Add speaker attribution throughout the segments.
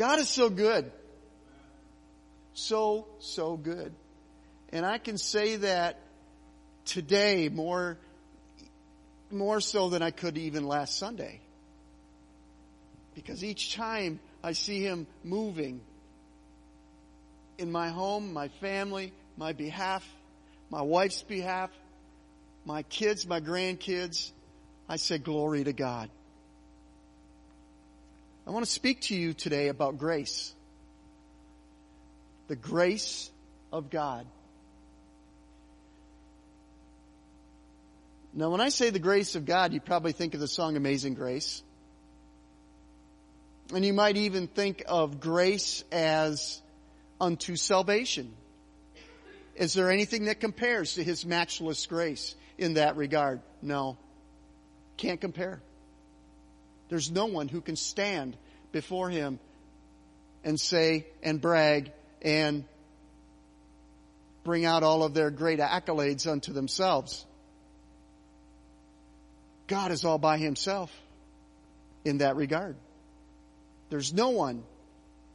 Speaker 1: God is so good. So, so good. And I can say that today more, more so than I could even last Sunday. Because each time I see Him moving in my home, my family, my behalf, my wife's behalf, my kids, my grandkids, I say glory to God. I want to speak to you today about grace. The grace of God. Now, when I say the grace of God, you probably think of the song Amazing Grace. And you might even think of grace as unto salvation. Is there anything that compares to His matchless grace in that regard? No. Can't compare. There's no one who can stand before Him and say and brag and bring out all of their great accolades unto themselves. God is all by Himself in that regard. There's no one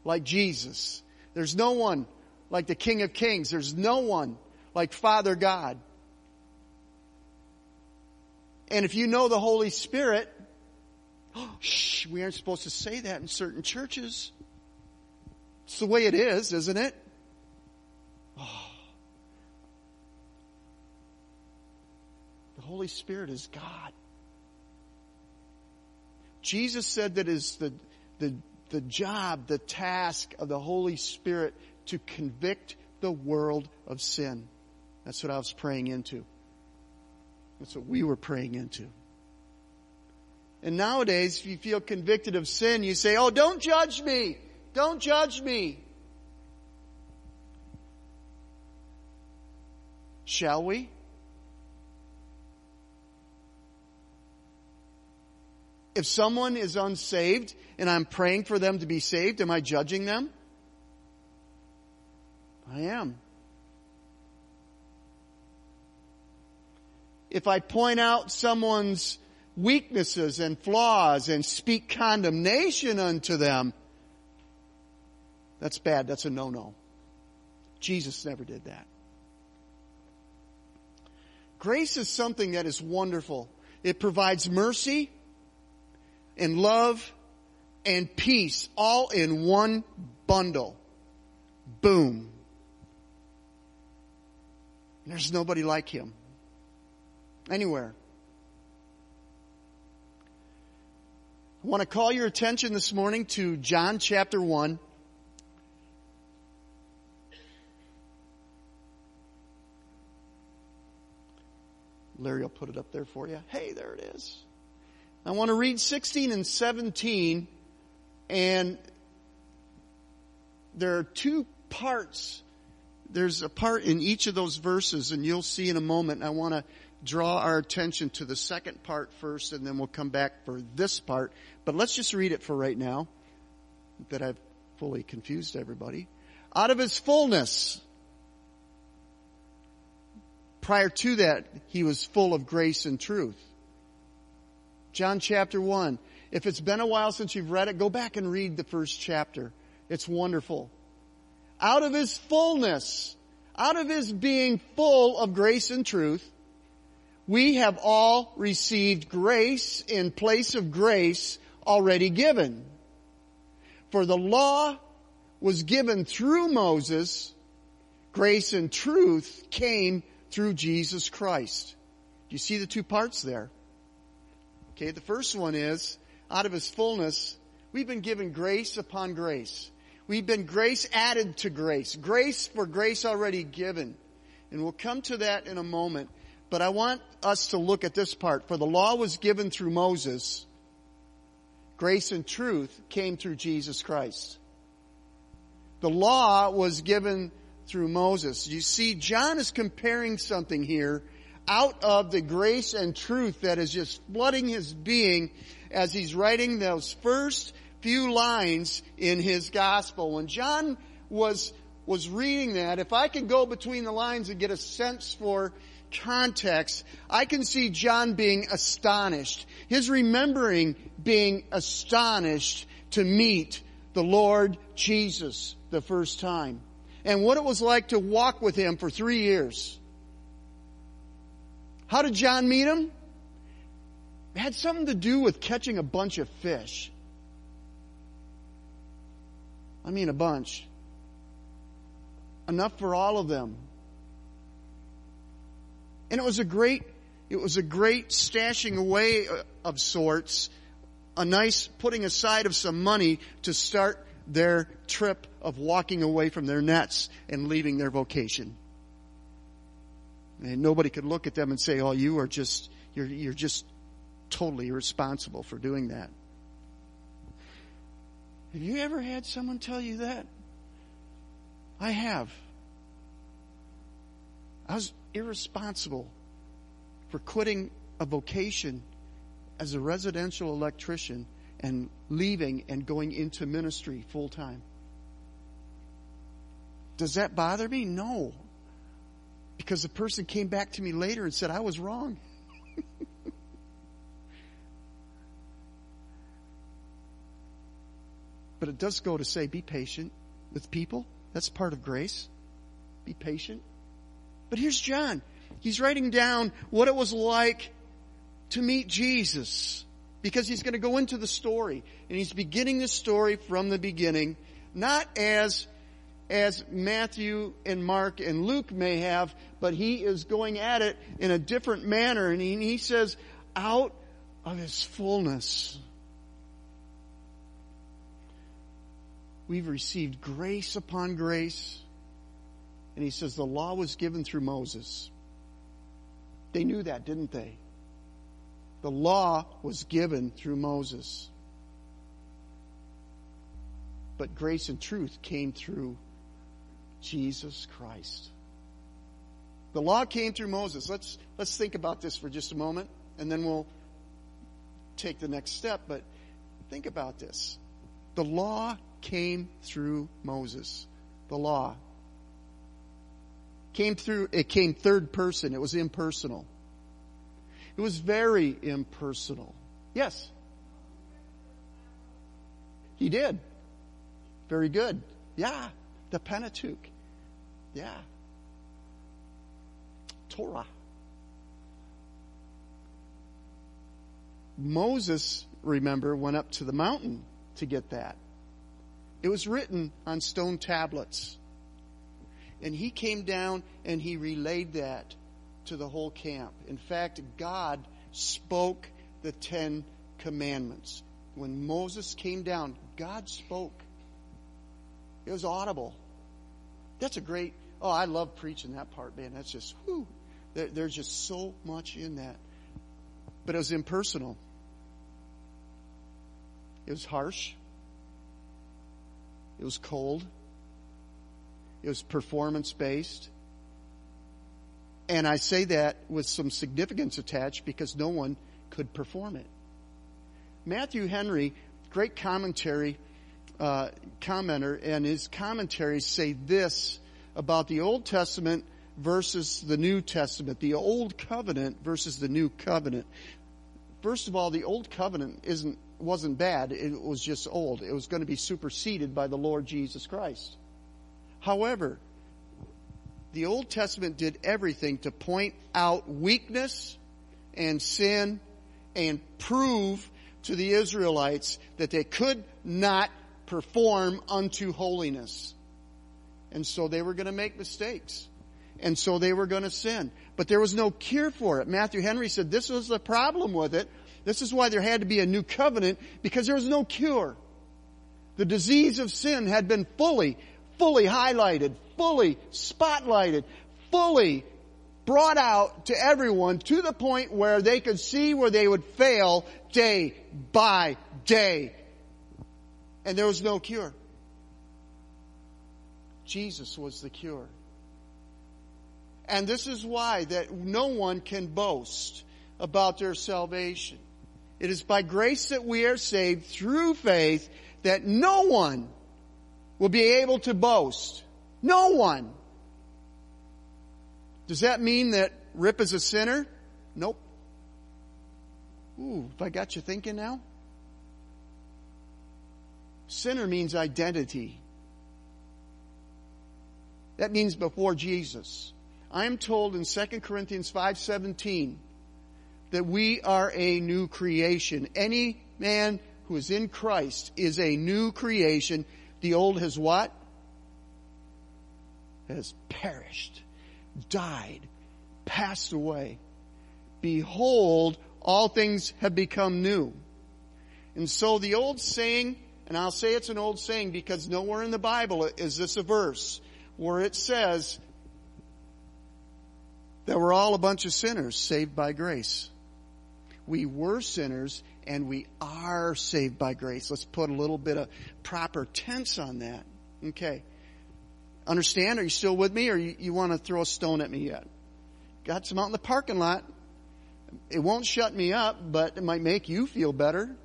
Speaker 1: like Jesus. There's no one like the King of Kings. There's no one like Father God. And if you know the Holy Spirit, shh, we aren't supposed to say that in certain churches. It's the way it is, isn't it? Oh. The Holy Spirit is God. Jesus said that is the, the, the job, the task of the Holy Spirit to convict the world of sin. That's what I was praying into. That's what we were praying into. And nowadays, if you feel convicted of sin, you say, Oh, don't judge me. Don't judge me. Shall we? If someone is unsaved and I'm praying for them to be saved, am I judging them? I am. If I point out someone's weaknesses and flaws and speak condemnation unto them, that's bad. That's a no-no. Jesus never did that. Grace is something that is wonderful. It provides mercy and love and peace all in one bundle. Boom. There's nobody like him. Anywhere. I want to call your attention this morning to John chapter 1. Larry will put it up there for you. Hey, there it is. I want to read 16 and 17 and there are two parts. There's a part in each of those verses and you'll see in a moment. I want to draw our attention to the second part first and then we'll come back for this part. But let's just read it for right now that I've fully confused everybody. Out of his fullness. Prior to that, he was full of grace and truth. John chapter 1. If it's been a while since you've read it, go back and read the first chapter. It's wonderful. Out of His fullness, out of His being full of grace and truth, we have all received grace in place of grace already given. For the law was given through Moses, grace and truth came through Jesus Christ. Do you see the two parts there? Okay, the first one is, out of His fullness, we've been given grace upon grace. We've been grace added to grace. Grace for grace already given. And we'll come to that in a moment. But I want us to look at this part. For the law was given through Moses. Grace and truth came through Jesus Christ. The law was given through Moses. You see, John is comparing something here out of the grace and truth that is just flooding his being as he's writing those first few lines in his gospel. When John was, was reading that, if I can go between the lines and get a sense for context, I can see John being astonished. His remembering being astonished to meet the Lord Jesus the first time and what it was like to walk with him for three years. How did John meet him? It had something to do with catching a bunch of fish. I mean, a bunch. Enough for all of them. And it was a great, it was a great stashing away of sorts, a nice putting aside of some money to start their trip of walking away from their nets and leaving their vocation. And nobody could look at them and say, oh, you are just, you're, you're just totally irresponsible for doing that. Have you ever had someone tell you that? I have. I was irresponsible for quitting a vocation as a residential electrician and leaving and going into ministry full time. Does that bother me? No. Because the person came back to me later and said I was wrong. But it does go to say, be patient with people. That's part of grace. Be patient. But here's John. He's writing down what it was like to meet Jesus because he's going to go into the story and he's beginning the story from the beginning, not as as Matthew and Mark and Luke may have, but he is going at it in a different manner and he, he says, out of his fullness. We've received grace upon grace. And he says the law was given through Moses. They knew that, didn't they? The law was given through Moses. But grace and truth came through Jesus Christ. The law came through Moses. Let's, let's think about this for just a moment and then we'll take the next step. But think about this. The law came through Moses. The law. Came through, it came third person. It was impersonal. It was very impersonal. Yes. He did. Very good. Yeah. The Pentateuch. Yeah. Torah. Moses, remember, went up to the mountain to get that. It was written on stone tablets. And he came down and he relayed that to the whole camp. In fact, God spoke the Ten Commandments. When Moses came down, God spoke. It was audible. That's a great, oh, I love preaching that part, man. That's just, whoo. There, there's just so much in that. But it was impersonal. It was harsh. It was cold. It was performance based. And I say that with some significance attached because no one could perform it. Matthew Henry, great commentary, uh, commenter, and his commentaries say this about the Old Testament versus the New Testament, the Old Covenant versus the New Covenant. First of all, the Old Covenant isn't wasn't bad. It was just old. It was going to be superseded by the Lord Jesus Christ. However, the Old Testament did everything to point out weakness and sin and prove to the Israelites that they could not perform unto holiness. And so they were going to make mistakes. And so they were going to sin. But there was no cure for it. Matthew Henry said this was the problem with it this is why there had to be a new covenant because there was no cure. The disease of sin had been fully, fully highlighted, fully spotlighted, fully brought out to everyone to the point where they could see where they would fail day by day. And there was no cure. Jesus was the cure. And this is why that no one can boast about their salvation. It is by grace that we are saved through faith that no one will be able to boast. No one. Does that mean that Ryp is a sinner? Nope. Ooh, I got you thinking now? Sinner means identity. That means before Jesus. I am told in 2 Corinthians 5:17 that we are a new creation. Any man who is in Christ is a new creation. The old has what? Has perished, died, passed away. Behold, all things have become new. And so the old saying, and I'll say it's an old saying because nowhere in the Bible is this a verse where it says that we're all a bunch of sinners saved by grace. We were sinners and we are saved by grace. Let's put a little bit of proper tense on that. Okay. Understand? Are you still with me or you, you want to throw a stone at me yet? Got some out in the parking lot. It won't shut me up, but it might make you feel better.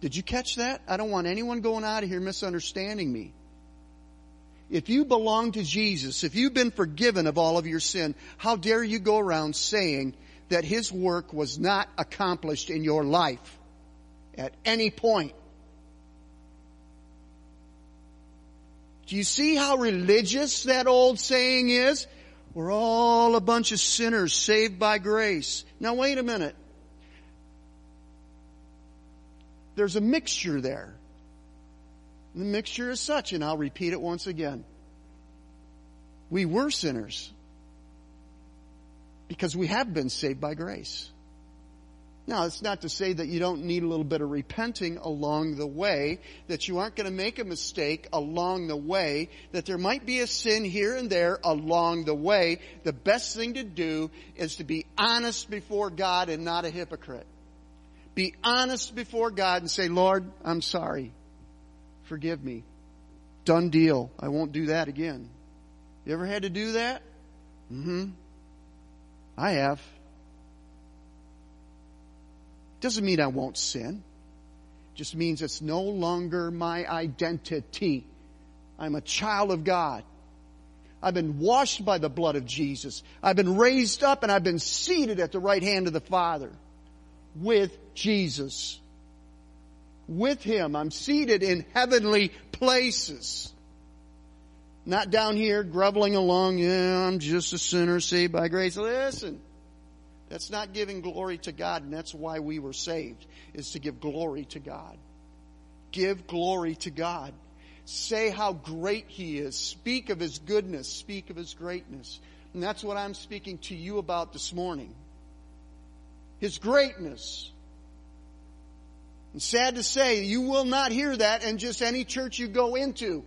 Speaker 1: Did you catch that? I don't want anyone going out of here misunderstanding me. If you belong to Jesus, if you've been forgiven of all of your sin, how dare you go around saying that His work was not accomplished in your life at any point? Do you see how religious that old saying is? We're all a bunch of sinners saved by grace. Now wait a minute. There's a mixture there. The mixture is such, and I'll repeat it once again. We were sinners because we have been saved by grace. Now, it's not to say that you don't need a little bit of repenting along the way, that you aren't going to make a mistake along the way, that there might be a sin here and there along the way. The best thing to do is to be honest before God and not a hypocrite. Be honest before God and say, Lord, I'm sorry. Forgive me. Done deal. I won't do that again. You ever had to do that? Mm-hmm. I have. Doesn't mean I won't sin. Just means it's no longer my identity. I'm a child of God. I've been washed by the blood of Jesus. I've been raised up and I've been seated at the right hand of the Father with Jesus. With Him. I'm seated in heavenly places. Not down here groveling along, yeah, I'm just a sinner saved by grace. Listen. That's not giving glory to God, and that's why we were saved, is to give glory to God. Give glory to God. Say how great He is. Speak of His goodness. Speak of His greatness. And that's what I'm speaking to you about this morning. His greatness. And sad to say, you will not hear that in just any church you go into.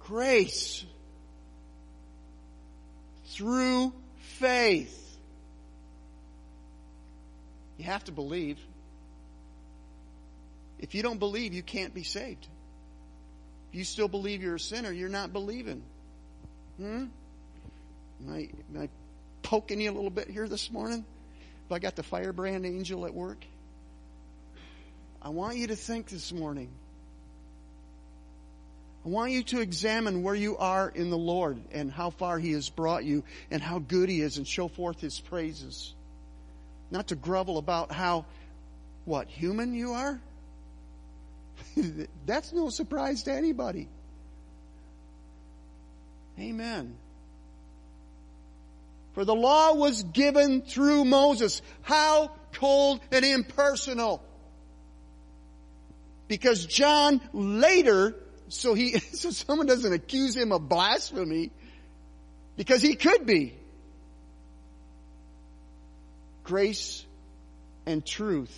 Speaker 1: Grace through faith. You have to believe. If you don't believe, you can't be saved. If you still believe you're a sinner, you're not believing. Hmm? Am I, am I poking you a little bit here this morning? I got the firebrand angel at work? I want you to think this morning I want you to examine where you are in the Lord and how far He has brought you and how good He is and show forth His praises. Not to grovel about how, what, human you are? That's no surprise to anybody. Amen. For the law was given through Moses. How cold and impersonal. Because John later so he, so someone doesn't accuse him of blasphemy because he could be. Grace and truth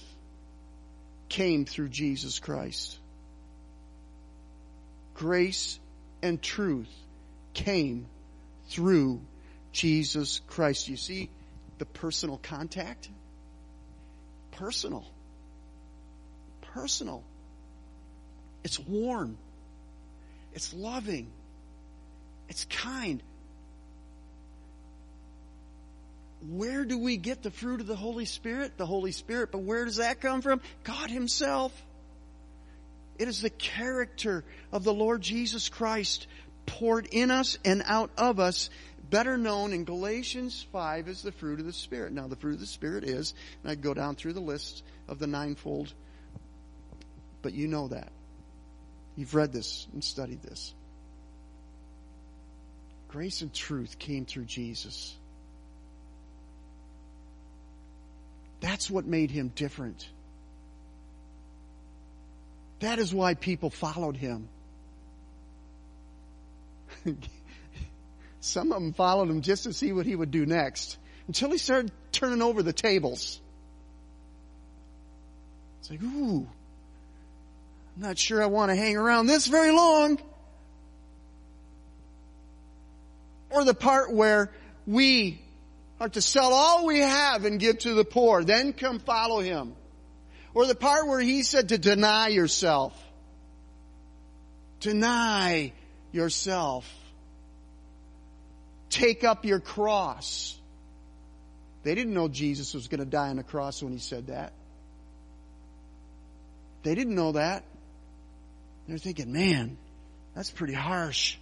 Speaker 1: came through Jesus Christ. Grace and truth came through Jesus Christ. You see the personal contact? Personal. Personal. It's warm. It's loving. It's kind. Where do we get the fruit of the Holy Spirit? The Holy Spirit, but where does that come from? God Himself. It is the character of the Lord Jesus Christ poured in us and out of us better known in Galatians 5 as the fruit of the Spirit. Now, the fruit of the Spirit is, and I go down through the list of the ninefold, but you know that. You've read this and studied this. Grace and truth came through Jesus. That's what made him different. That is why people followed him. Some of them followed him just to see what he would do next until he started turning over the tables. It's like, ooh, I'm not sure I want to hang around this very long. Or the part where we are to sell all we have and give to the poor, then come follow him. Or the part where he said to deny yourself. Deny yourself. Take up your cross. They didn't know Jesus was going to die on the cross when he said that. They didn't know that. They're thinking, man, that's pretty harsh.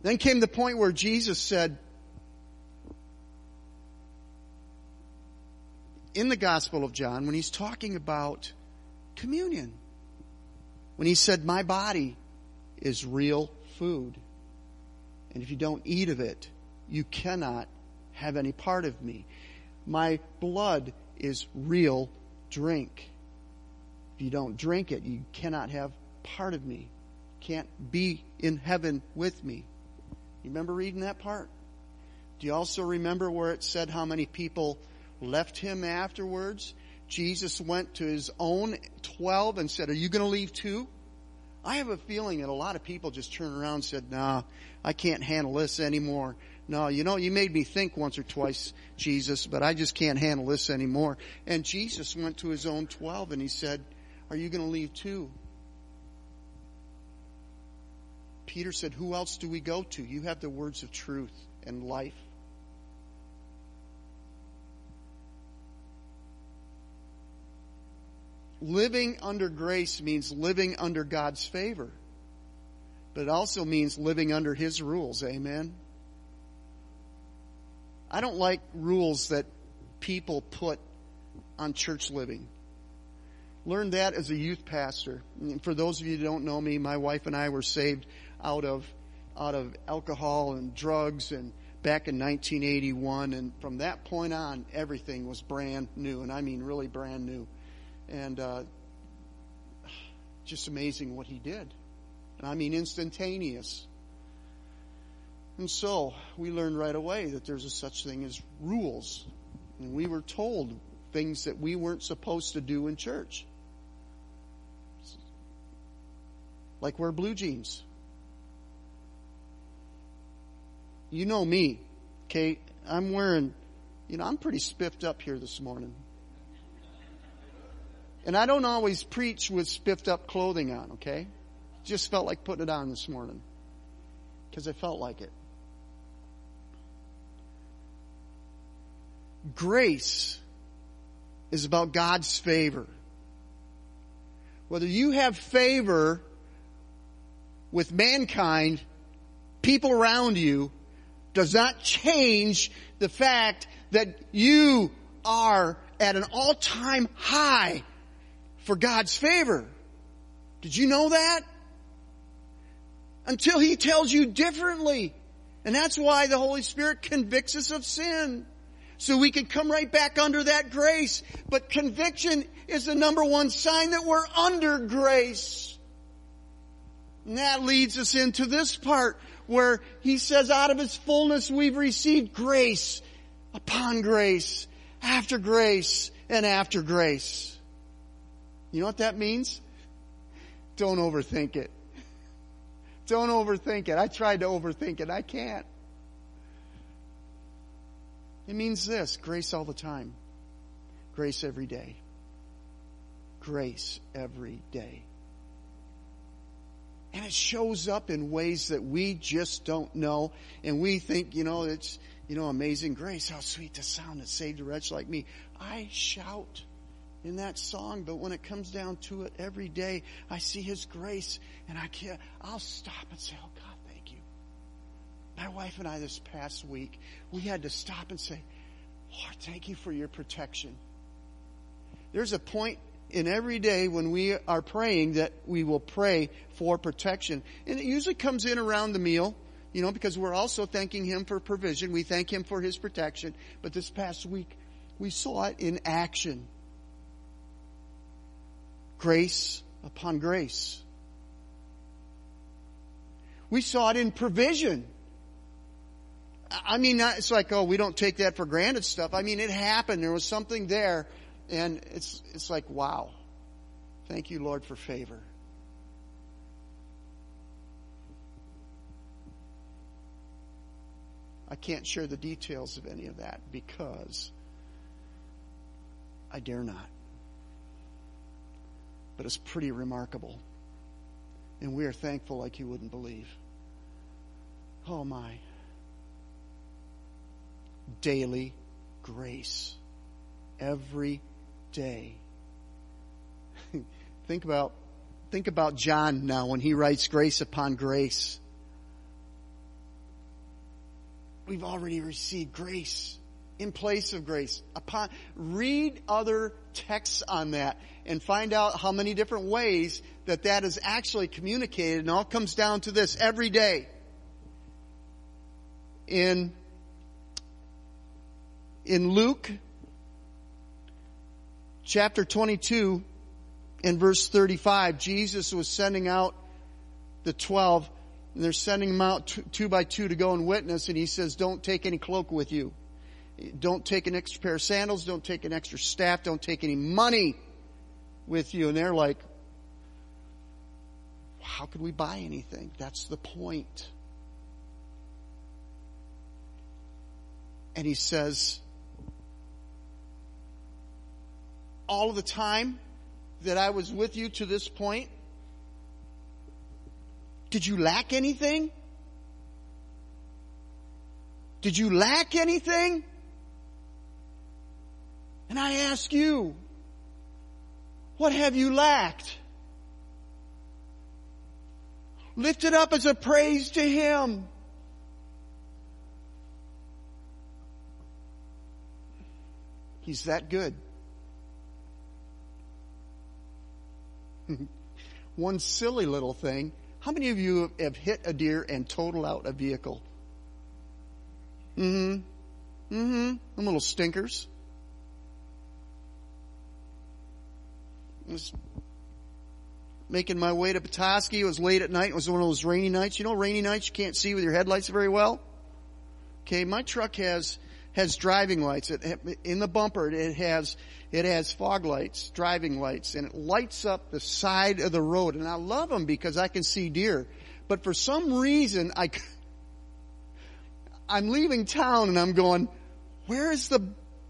Speaker 1: Then came the point where Jesus said, in the Gospel of John, when he's talking about communion, when he said, My body is real food, and if you don't eat of it, you cannot have any part of me. My blood is real drink. If you don't drink it, you cannot have part of me. Can't be in heaven with me. You remember reading that part? Do you also remember where it said how many people left him afterwards? Jesus went to his own 12 and said, Are you going to leave too? I have a feeling that a lot of people just turned around and said, Nah, I can't handle this anymore. No, you know, you made me think once or twice, Jesus, but I just can't handle this anymore. And Jesus went to his own 12 and he said, Are you going to leave too? Peter said, Who else do we go to? You have the words of truth and life. Living under grace means living under God's favor, but it also means living under His rules. Amen. I don't like rules that people put on church living. Learned that as a youth pastor. And for those of you who don't know me, my wife and I were saved out of out of alcohol and drugs and back in 1981 and from that point on everything was brand new and I mean really brand new and uh, just amazing what he did and I mean instantaneous and so we learned right away that there's a such thing as rules. And we were told things that we weren't supposed to do in church. Like wear blue jeans. You know me, Kate. I'm wearing, you know, I'm pretty spiffed up here this morning. And I don't always preach with spiffed up clothing on, okay? Just felt like putting it on this morning. Because I felt like it. Grace is about God's favor. Whether you have favor with mankind, people around you, does not change the fact that you are at an all-time high for God's favor. Did you know that? Until He tells you differently. And that's why the Holy Spirit convicts us of sin so we can come right back under that grace. But conviction is the number one sign that we're under grace. And that leads us into this part where he says out of his fullness we've received grace upon grace, after grace, and after grace. You know what that means? Don't overthink it. Don't overthink it. I tried to overthink it. I can't. It means this grace all the time, grace every day. Grace every day. And it shows up in ways that we just don't know. And we think, you know, it's, you know, amazing grace. How sweet the sound that saved a wretch like me. I shout in that song, but when it comes down to it every day, I see His grace and I can't, I'll stop and say, Oh God, thank you. My wife and I this past week, we had to stop and say, Lord, thank you for your protection. There's a point in every day when we are praying that we will pray for protection. And it usually comes in around the meal, you know, because we're also thanking Him for provision. We thank Him for His protection. But this past week, we saw it in action. Grace upon grace. We saw it in provision. I mean, it's like, oh, we don't take that for granted stuff. I mean, it happened. There was something there and it's, it's like, wow. Thank you, Lord, for favor. I can't share the details of any of that because I dare not. But it's pretty remarkable. And we are thankful like you wouldn't believe. Oh my. Daily grace. Every day. think about, think about John now when he writes grace upon grace. We've already received grace in place of grace. Upon, read other texts on that and find out how many different ways that that is actually communicated and all comes down to this every day. In, in Luke chapter 22 in verse 35, Jesus was sending out the 12 and they're sending them out two by two to go and witness and he says, don't take any cloak with you. Don't take an extra pair of sandals. Don't take an extra staff. Don't take any money with you. And they're like, how could we buy anything? That's the point. And he says, all of the time that I was with you to this point? Did you lack anything? Did you lack anything? And I ask you, what have you lacked? Lift it up as a praise to Him. He's that good. One silly little thing. How many of you have hit a deer and totaled out a vehicle? Mm-hmm. Mm-hmm. Them little stinkers. I was making my way to Petoskey. It was late at night. It was one of those rainy nights. You know, rainy nights you can't see with your headlights very well. Okay, my truck has has driving lights. It, in the bumper, it has it has fog lights, driving lights, and it lights up the side of the road. And I love them because I can see deer. But for some reason, I I'm leaving town and I'm going, where is the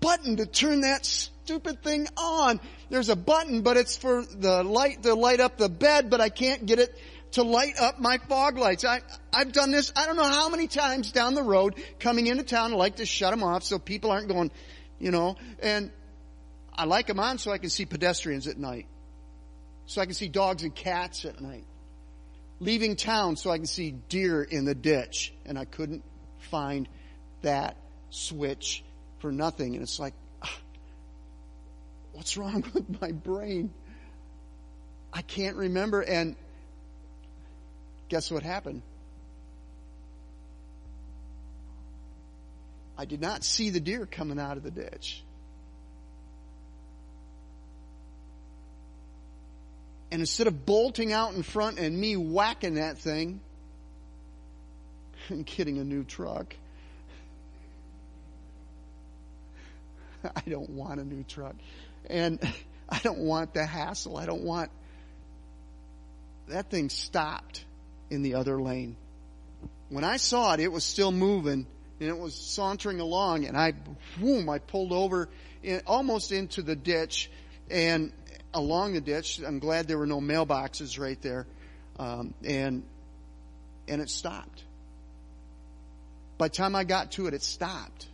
Speaker 1: button to turn that stupid thing on? There's a button, but it's for the light to light up the bed, but I can't get it to light up my fog lights. I, I've done this, I don't know how many times down the road coming into town. I like to shut them off so people aren't going, you know, and I like them on so I can see pedestrians at night. So I can see dogs and cats at night. Leaving town so I can see deer in the ditch. And I couldn't find that switch for nothing. And it's like, ah, what's wrong with my brain? I can't remember. And Guess what happened? I did not see the deer coming out of the ditch. And instead of bolting out in front and me whacking that thing and getting a new truck, I don't want a new truck. And I don't want the hassle. I don't want. That thing stopped in the other lane. When I saw it, it was still moving and it was sauntering along and I, boom, I pulled over in, almost into the ditch and along the ditch. I'm glad there were no mailboxes right there. Um, and, and it stopped. By the time I got to it, it stopped.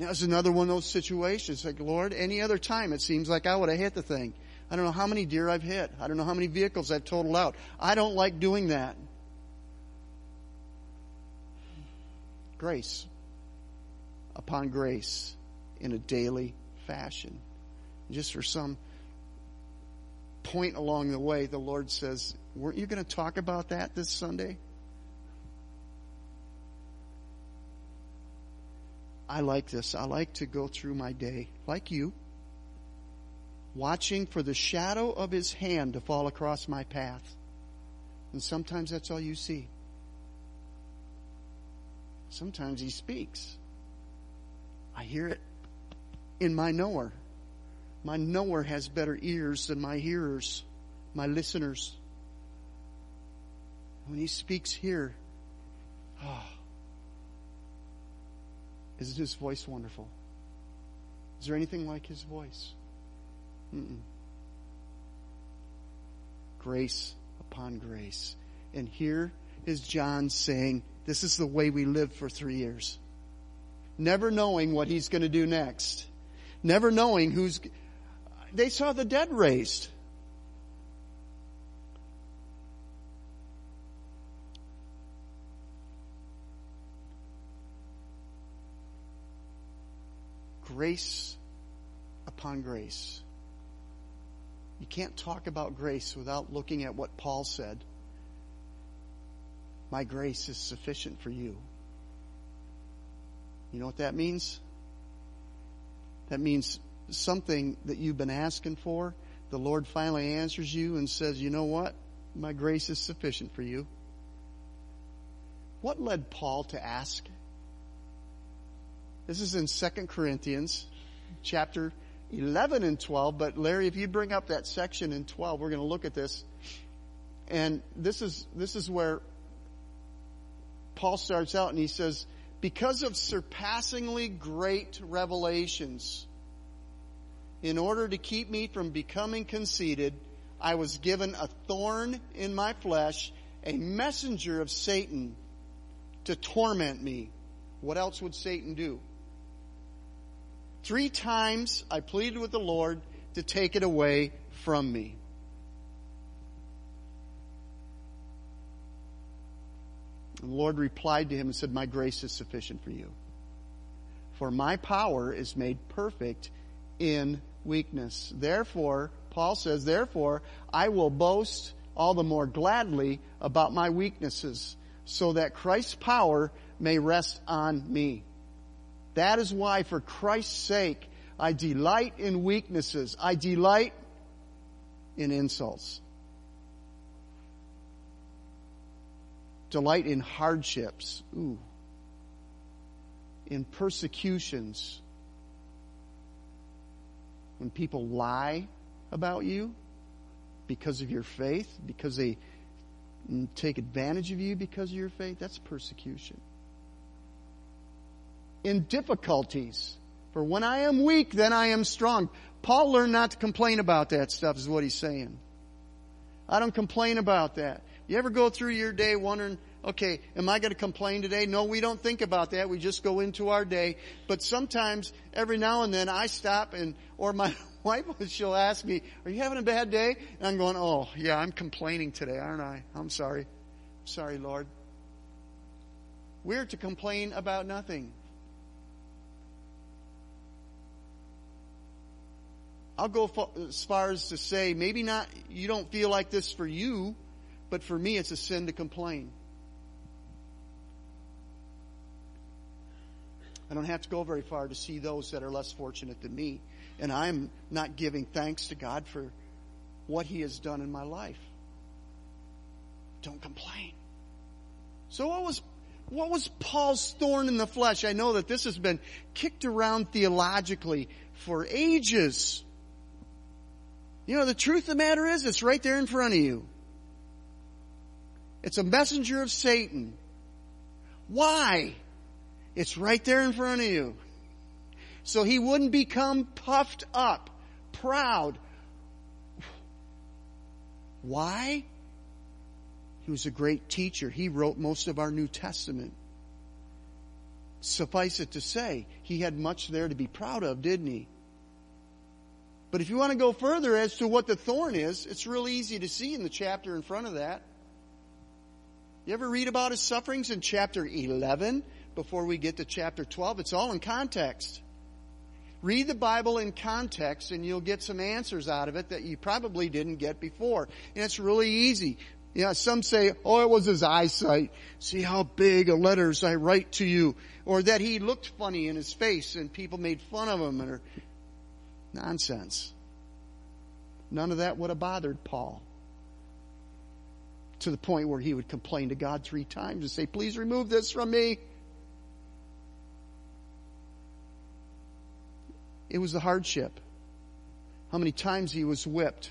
Speaker 1: That was another one of those situations. Like, Lord, any other time it seems like I would have hit the thing. I don't know how many deer I've hit. I don't know how many vehicles I've totaled out. I don't like doing that. Grace upon grace in a daily fashion. Just for some point along the way, the Lord says, weren't you going to talk about that this Sunday? I like this. I like to go through my day, like you, watching for the shadow of His hand to fall across my path. And sometimes that's all you see. Sometimes He speaks. I hear it in my knower. My knower has better ears than my hearers, my listeners. When He speaks here. Oh, isn't his voice wonderful? Is there anything like his voice? Mm-mm. Grace upon grace. And here is John saying, This is the way we lived for three years. Never knowing what he's going to do next. Never knowing who's. They saw the dead raised. Grace upon grace. You can't talk about grace without looking at what Paul said. My grace is sufficient for you. You know what that means? That means something that you've been asking for, the Lord finally answers you and says, you know what? My grace is sufficient for you. What led Paul to ask this is in 2 Corinthians chapter 11 and 12. But Larry, if you bring up that section in 12, we're going to look at this. And this is, this is where Paul starts out and he says, because of surpassingly great revelations, in order to keep me from becoming conceited, I was given a thorn in my flesh, a messenger of Satan to torment me. What else would Satan do? Three times I pleaded with the Lord to take it away from me. And the Lord replied to him and said, My grace is sufficient for you. For my power is made perfect in weakness. Therefore, Paul says, Therefore, I will boast all the more gladly about my weaknesses, so that Christ's power may rest on me. That is why, for Christ's sake, I delight in weaknesses. I delight in insults. Delight in hardships. Ooh. In persecutions. When people lie about you because of your faith, because they take advantage of you because of your faith, that's persecution in difficulties. For when I am weak, then I am strong. Paul learned not to complain about that stuff is what he's saying. I don't complain about that. You ever go through your day wondering, okay, am I going to complain today? No, we don't think about that. We just go into our day. But sometimes, every now and then, I stop and, or my wife, she'll ask me, are you having a bad day? And I'm going, oh, yeah, I'm complaining today, aren't I? I'm sorry. sorry, Lord. We're to complain about nothing. I'll go as far as to say maybe not, you don't feel like this for you, but for me it's a sin to complain. I don't have to go very far to see those that are less fortunate than me. And I'm not giving thanks to God for what He has done in my life. Don't complain. So what was what was Paul's thorn in the flesh? I know that this has been kicked around theologically for ages. You know, the truth of the matter is, it's right there in front of you. It's a messenger of Satan. Why? It's right there in front of you. So he wouldn't become puffed up, proud. Why? He was a great teacher. He wrote most of our New Testament. suffice it to say, he had much there to be proud of, didn't he? But if you want to go further as to what the thorn is, it's really easy to see in the chapter in front of that. You ever read about his sufferings in chapter 11 before we get to chapter 12? It's all in context. Read the Bible in context and you'll get some answers out of it that you probably didn't get before. And it's really easy. Yeah, some say, oh, it was his eyesight. See how big of letters I write to you. Or that he looked funny in his face and people made fun of him. Or nonsense. None of that would have bothered Paul. To the point where he would complain to God three times and say, please remove this from me. It was the hardship. How many times he was whipped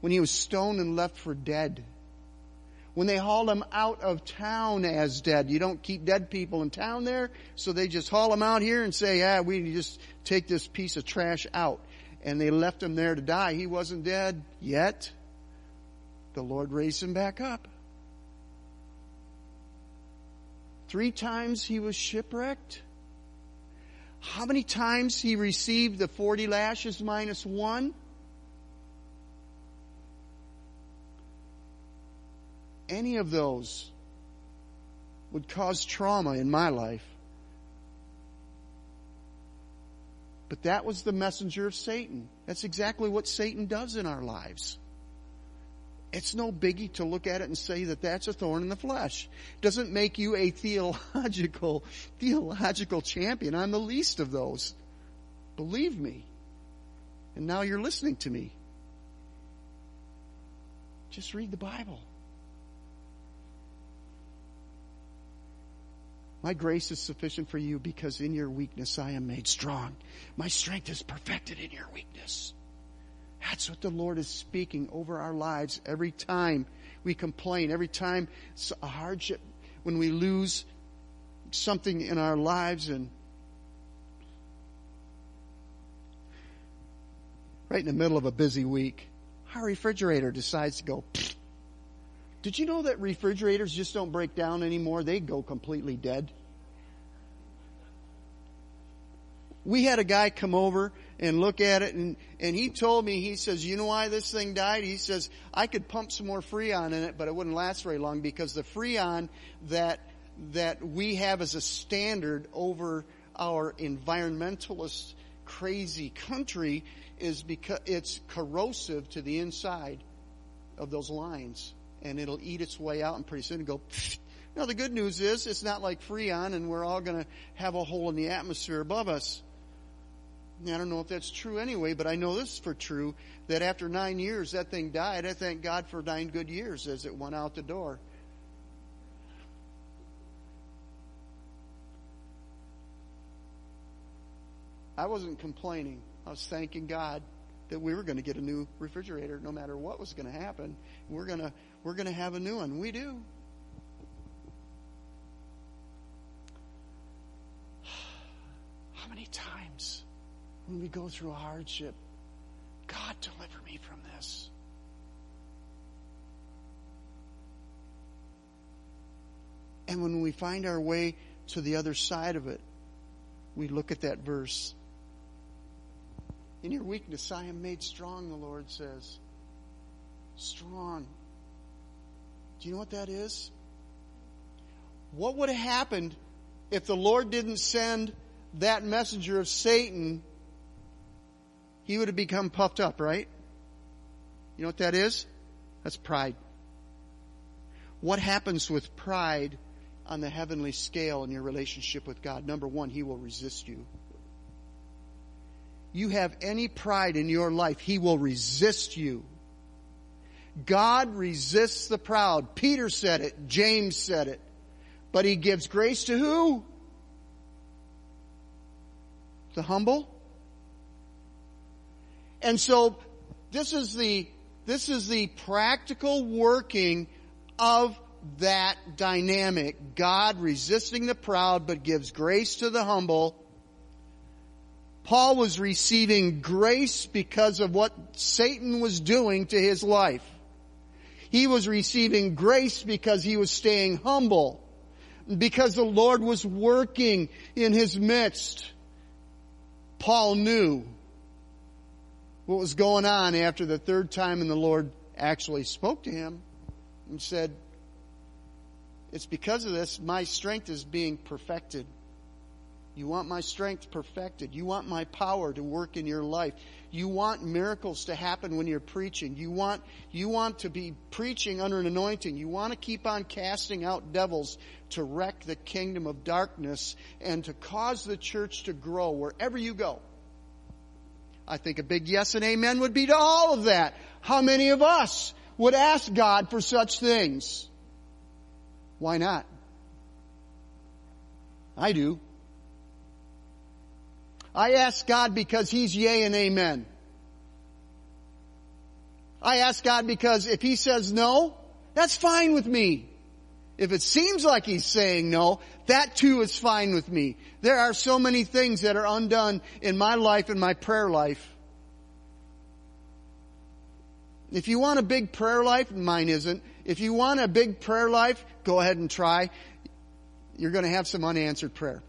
Speaker 1: when he was stoned and left for dead. When they haul him out of town as dead. You don't keep dead people in town there, so they just haul him out here and say, yeah, we just take this piece of trash out. And they left him there to die. He wasn't dead yet. The Lord raised him back up. Three times he was shipwrecked. How many times he received the 40 lashes minus one? Any of those would cause trauma in my life. But that was the messenger of Satan. That's exactly what Satan does in our lives. It's no biggie to look at it and say that that's a thorn in the flesh. It doesn't make you a theological, theological champion. I'm the least of those. Believe me. And now you're listening to me. Just read the Bible. My grace is sufficient for you because in your weakness I am made strong. My strength is perfected in your weakness. That's what the Lord is speaking over our lives every time we complain, every time a hardship, when we lose something in our lives and right in the middle of a busy week, our refrigerator decides to go, did you know that refrigerators just don't break down anymore? They go completely dead. We had a guy come over and look at it and, and he told me, he says, you know why this thing died? He says, I could pump some more Freon in it, but it wouldn't last very long because the Freon that, that we have as a standard over our environmentalist crazy country is because it's corrosive to the inside of those lines and it'll eat its way out and pretty soon go now the good news is it's not like Freon and we're all going to have a hole in the atmosphere above us. I don't know if that's true anyway, but I know this for true that after nine years that thing died. I thank God for nine good years as it went out the door. I wasn't complaining. I was thanking God that we were going to get a new refrigerator no matter what was going to happen. We're going to we're going to have a new one. We do. How many times when we go through a hardship, God, deliver me from this. And when we find our way to the other side of it, we look at that verse. In your weakness, I am made strong, the Lord says. Strong. Do you know what that is? What would have happened if the Lord didn't send that messenger of Satan? He would have become puffed up, right? You know what that is? That's pride. What happens with pride on the heavenly scale in your relationship with God? Number one, He will resist you. You have any pride in your life, He will resist you. God resists the proud. Peter said it. James said it. But he gives grace to who? The humble. And so this is the, this is the practical working of that dynamic. God resisting the proud but gives grace to the humble. Paul was receiving grace because of what Satan was doing to his life. He was receiving grace because he was staying humble. because the Lord was working in his midst. Paul knew what was going on after the third time and the Lord actually spoke to him and said, it's because of this my strength is being perfected. You want my strength perfected. You want my power to work in your life. You want miracles to happen when you're preaching. You want, you want to be preaching under an anointing. You want to keep on casting out devils to wreck the kingdom of darkness and to cause the church to grow wherever you go. I think a big yes and amen would be to all of that. How many of us would ask God for such things? Why not? I do. I ask God because He's yea and amen. I ask God because if He says no, that's fine with me. If it seems like He's saying no, that too is fine with me. There are so many things that are undone in my life and my prayer life. If you want a big prayer life, mine isn't. If you want a big prayer life, go ahead and try. You're going to have some unanswered prayer.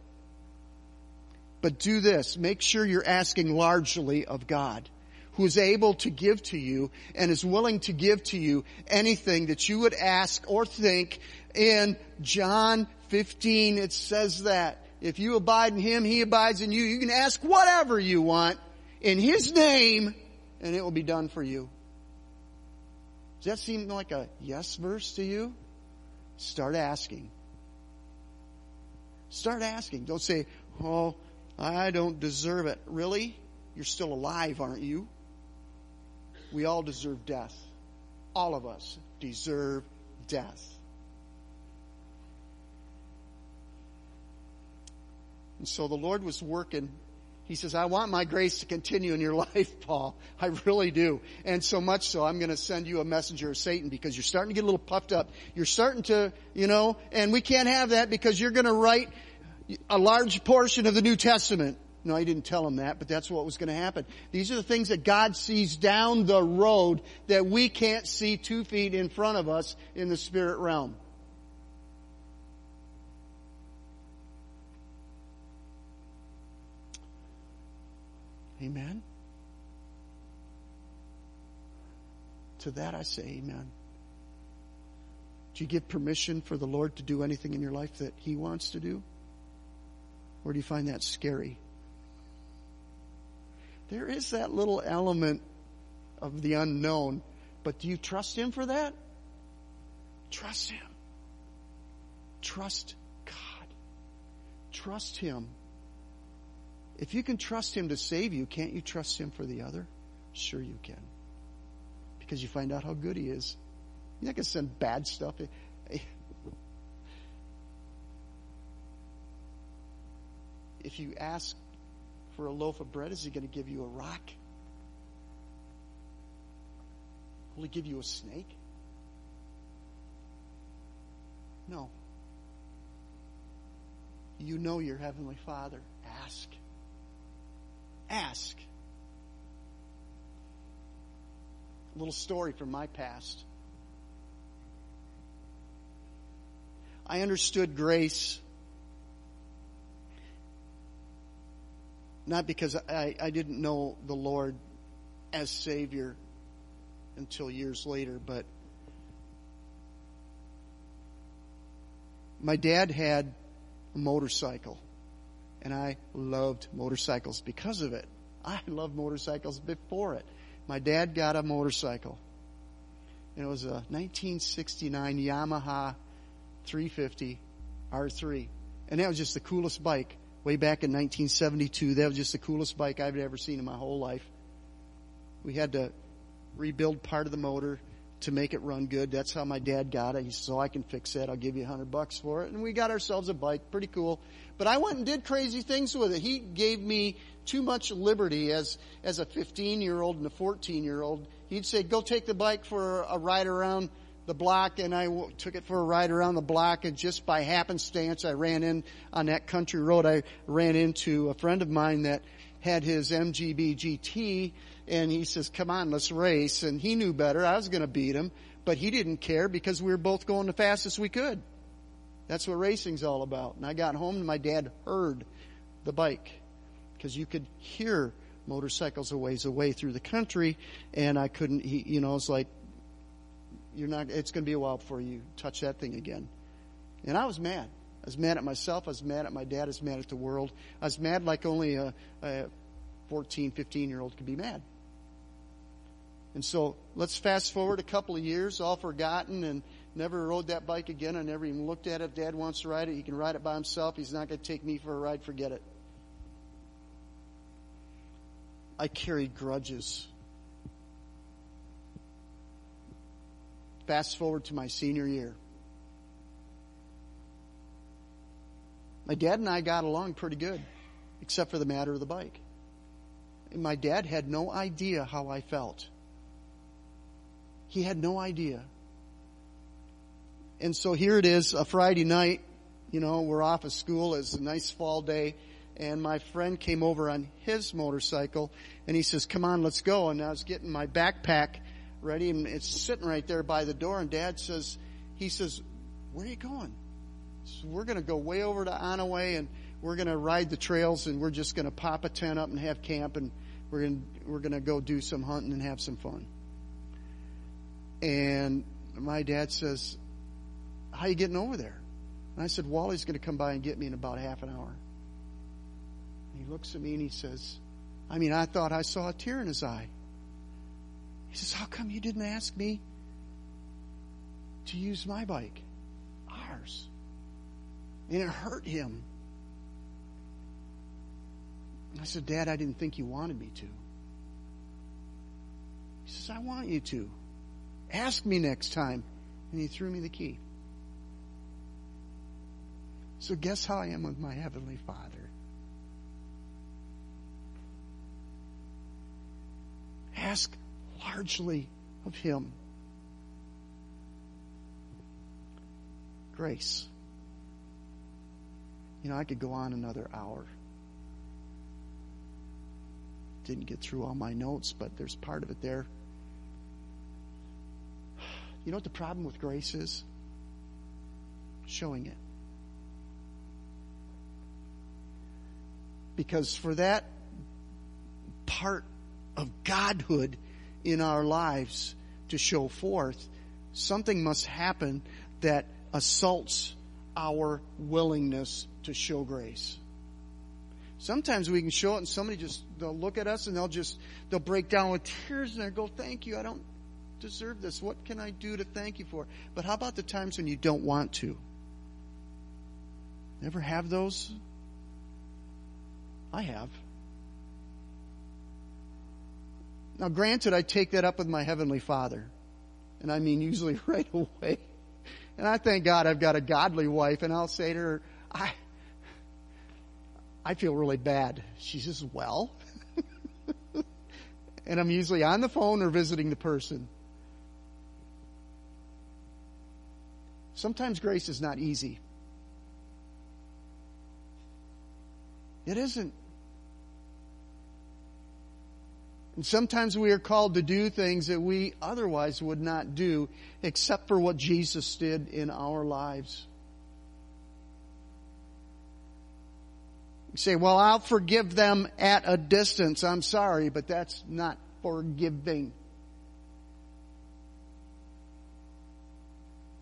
Speaker 1: But do this. Make sure you're asking largely of God, who is able to give to you and is willing to give to you anything that you would ask or think. In John 15, it says that. If you abide in Him, He abides in you. You can ask whatever you want in His name and it will be done for you. Does that seem like a yes verse to you? Start asking. Start asking. Don't say, oh, I don't deserve it. Really? You're still alive, aren't you? We all deserve death. All of us deserve death. And so the Lord was working. He says, I want my grace to continue in your life, Paul. I really do. And so much so, I'm going to send you a messenger of Satan because you're starting to get a little puffed up. You're starting to, you know, and we can't have that because you're going to write a large portion of the New Testament. No, he didn't tell him that, but that's what was going to happen. These are the things that God sees down the road that we can't see two feet in front of us in the spirit realm. Amen. To that I say amen. Do you give permission for the Lord to do anything in your life that He wants to do? Or do you find that scary? There is that little element of the unknown, but do you trust Him for that? Trust Him. Trust God. Trust Him. If you can trust Him to save you, can't you trust Him for the other? Sure you can. Because you find out how good He is. You're not going to send bad stuff. If you ask for a loaf of bread, is he going to give you a rock? Will he give you a snake? No. You know your Heavenly Father. Ask. Ask. A little story from my past. I understood grace Not because I, I didn't know the Lord as Savior until years later, but my dad had a motorcycle, and I loved motorcycles because of it. I loved motorcycles before it. My dad got a motorcycle, and it was a 1969 Yamaha 350 R3, and that was just the coolest bike way back in 1972. That was just the coolest bike I've ever seen in my whole life. We had to rebuild part of the motor to make it run good. That's how my dad got it. He said, so oh, I can fix that. I'll give you a hundred bucks for it. And we got ourselves a bike. Pretty cool. But I went and did crazy things with it. He gave me too much liberty as, as a 15 year old and a 14 year old. He'd say, go take the bike for a ride around the block and I took it for a ride around the block and just by happenstance I ran in on that country road. I ran into a friend of mine that had his MGB GT and he says, come on, let's race. And he knew better. I was going to beat him, but he didn't care because we were both going the fastest we could. That's what racing's all about. And I got home and my dad heard the bike because you could hear motorcycles a ways away through the country and I couldn't, he, you know, it's like, you're not, it's going to be a while before you touch that thing again. And I was mad. I was mad at myself. I was mad at my dad. I was mad at the world. I was mad like only a, a 14, 15 year old could be mad. And so let's fast forward a couple of years, all forgotten and never rode that bike again. I never even looked at it. Dad wants to ride it. He can ride it by himself. He's not going to take me for a ride. Forget it. I carried grudges. Fast forward to my senior year. My dad and I got along pretty good, except for the matter of the bike. And my dad had no idea how I felt. He had no idea. And so here it is, a Friday night. You know, we're off of school. It's a nice fall day. And my friend came over on his motorcycle and he says, come on, let's go. And I was getting my backpack ready and it's sitting right there by the door. And dad says, he says, where are you going? So we're going to go way over to Onaway and we're going to ride the trails and we're just going to pop a tent up and have camp and we're going to, we're going to go do some hunting and have some fun. And my dad says, how are you getting over there? And I said, Wally's going to come by and get me in about half an hour. And he looks at me and he says, I mean, I thought I saw a tear in his eye. He says, how come you didn't ask me to use my bike? Ours. And it hurt him. I said, Dad, I didn't think you wanted me to. He says, I want you to. Ask me next time. And he threw me the key. So guess how I am with my Heavenly Father? Ask largely of Him. Grace. You know, I could go on another hour. Didn't get through all my notes, but there's part of it there. You know what the problem with grace is? Showing it. Because for that part of Godhood in our lives to show forth, something must happen that assaults our willingness to show grace. Sometimes we can show it and somebody just, they'll look at us and they'll just, they'll break down with tears and they'll go, thank you, I don't deserve this. What can I do to thank you for? But how about the times when you don't want to? Ever have those? I have. Now granted, I take that up with my Heavenly Father. And I mean usually right away. And I thank God I've got a godly wife and I'll say to her, I, I feel really bad. She says, well, and I'm usually on the phone or visiting the person. Sometimes grace is not easy. It isn't. And sometimes we are called to do things that we otherwise would not do except for what Jesus did in our lives. You say, well, I'll forgive them at a distance. I'm sorry, but that's not forgiving.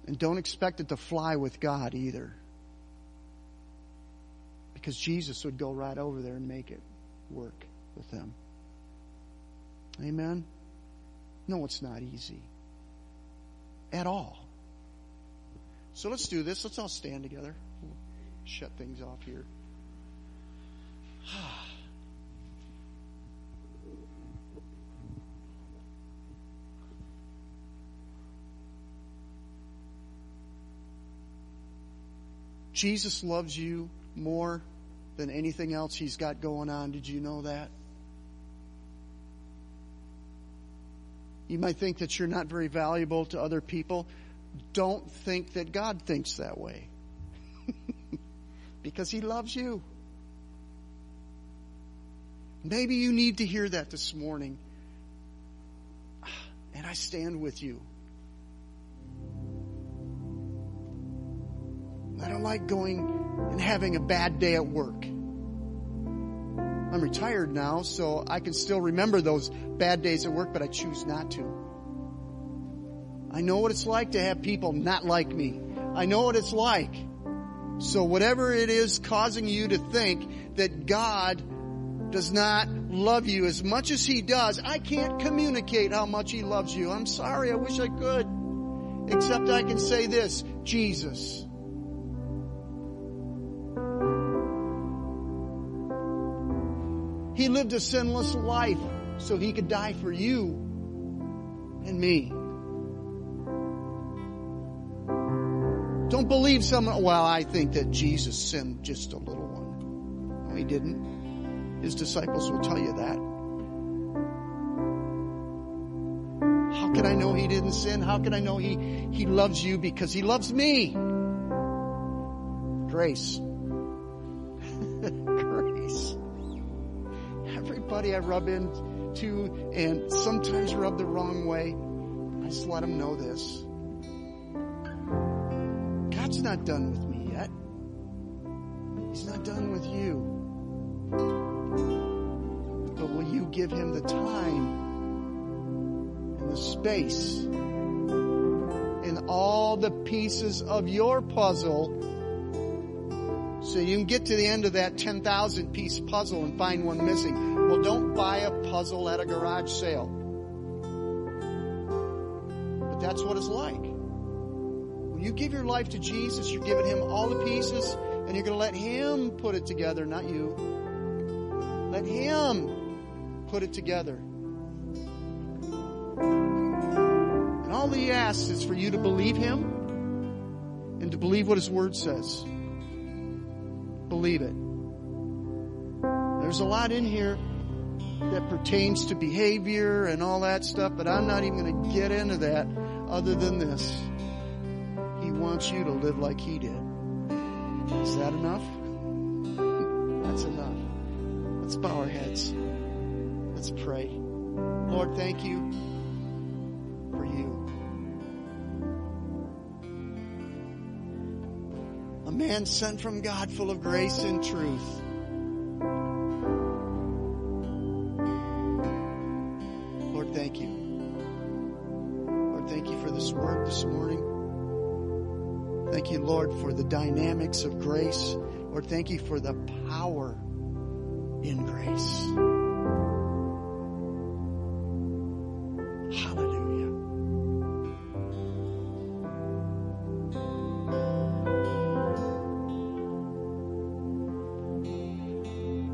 Speaker 1: And don't expect it to fly with God either. Because Jesus would go right over there and make it work with them. Amen? No, it's not easy. At all. So let's do this. Let's all stand together. We'll shut things off here. Jesus loves you more than anything else he's got going on. Did you know that? You might think that you're not very valuable to other people. Don't think that God thinks that way. because He loves you. Maybe you need to hear that this morning. And I stand with you. I don't like going and having a bad day at work. I'm retired now, so I can still remember those bad days at work, but I choose not to. I know what it's like to have people not like me. I know what it's like. So whatever it is causing you to think that God does not love you as much as He does, I can't communicate how much He loves you. I'm sorry, I wish I could. Except I can say this, Jesus. He lived a sinless life so he could die for you and me. Don't believe someone, well, I think that Jesus sinned just a little one. No, he didn't. His disciples will tell you that. How can I know he didn't sin? How can I know he, he loves you? Because he loves me. Grace. Grace. I rub into and sometimes rub the wrong way, I just let them know this. God's not done with me yet. He's not done with you. But will you give him the time and the space and all the pieces of your puzzle so you can get to the end of that 10,000 piece puzzle and find one missing? Well, don't buy a puzzle at a garage sale. But that's what it's like. When you give your life to Jesus, you're giving Him all the pieces and you're going to let Him put it together, not you. Let Him put it together. And all He asks is for you to believe Him and to believe what His Word says. Believe it. There's a lot in here that pertains to behavior and all that stuff, but I'm not even going to get into that other than this He wants you to live like he did. Is that enough? That's enough. Let's bow our heads. Let's pray. Lord, thank you for you. A man sent from God full of grace and truth. Lord, for the dynamics of grace. Lord, thank you for the power in grace. Hallelujah.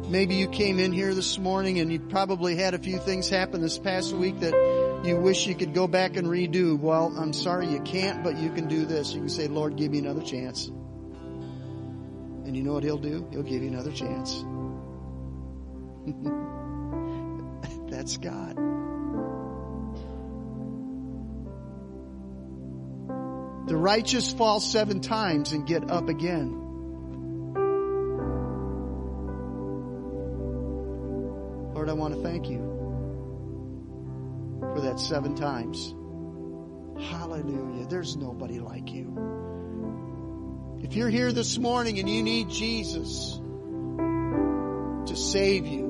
Speaker 1: Maybe you came in here this morning and you probably had a few things happen this past week that you wish you could go back and redo. Well, I'm sorry you can't, but you can do this. You can say, Lord, give me another chance. And you know what he'll do? He'll give you another chance. That's God. The righteous fall seven times and get up again. Lord, I want to thank you seven times. Hallelujah. There's nobody like you. If you're here this morning and you need Jesus to save you,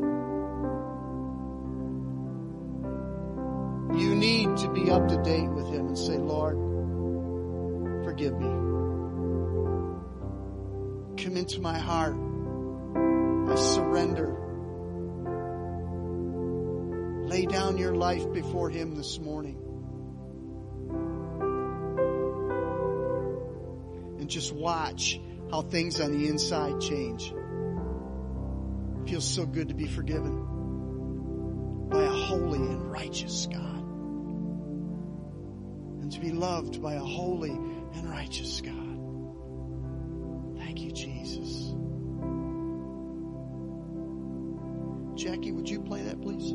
Speaker 1: you need to be up to date with Him and say, Lord, forgive me. Come into my heart. I surrender. Lay down your life before Him this morning. And just watch how things on the inside change. It feels so good to be forgiven by a holy and righteous God. And to be loved by a holy and righteous God. Thank you, Jesus. Jackie, would you play that, please?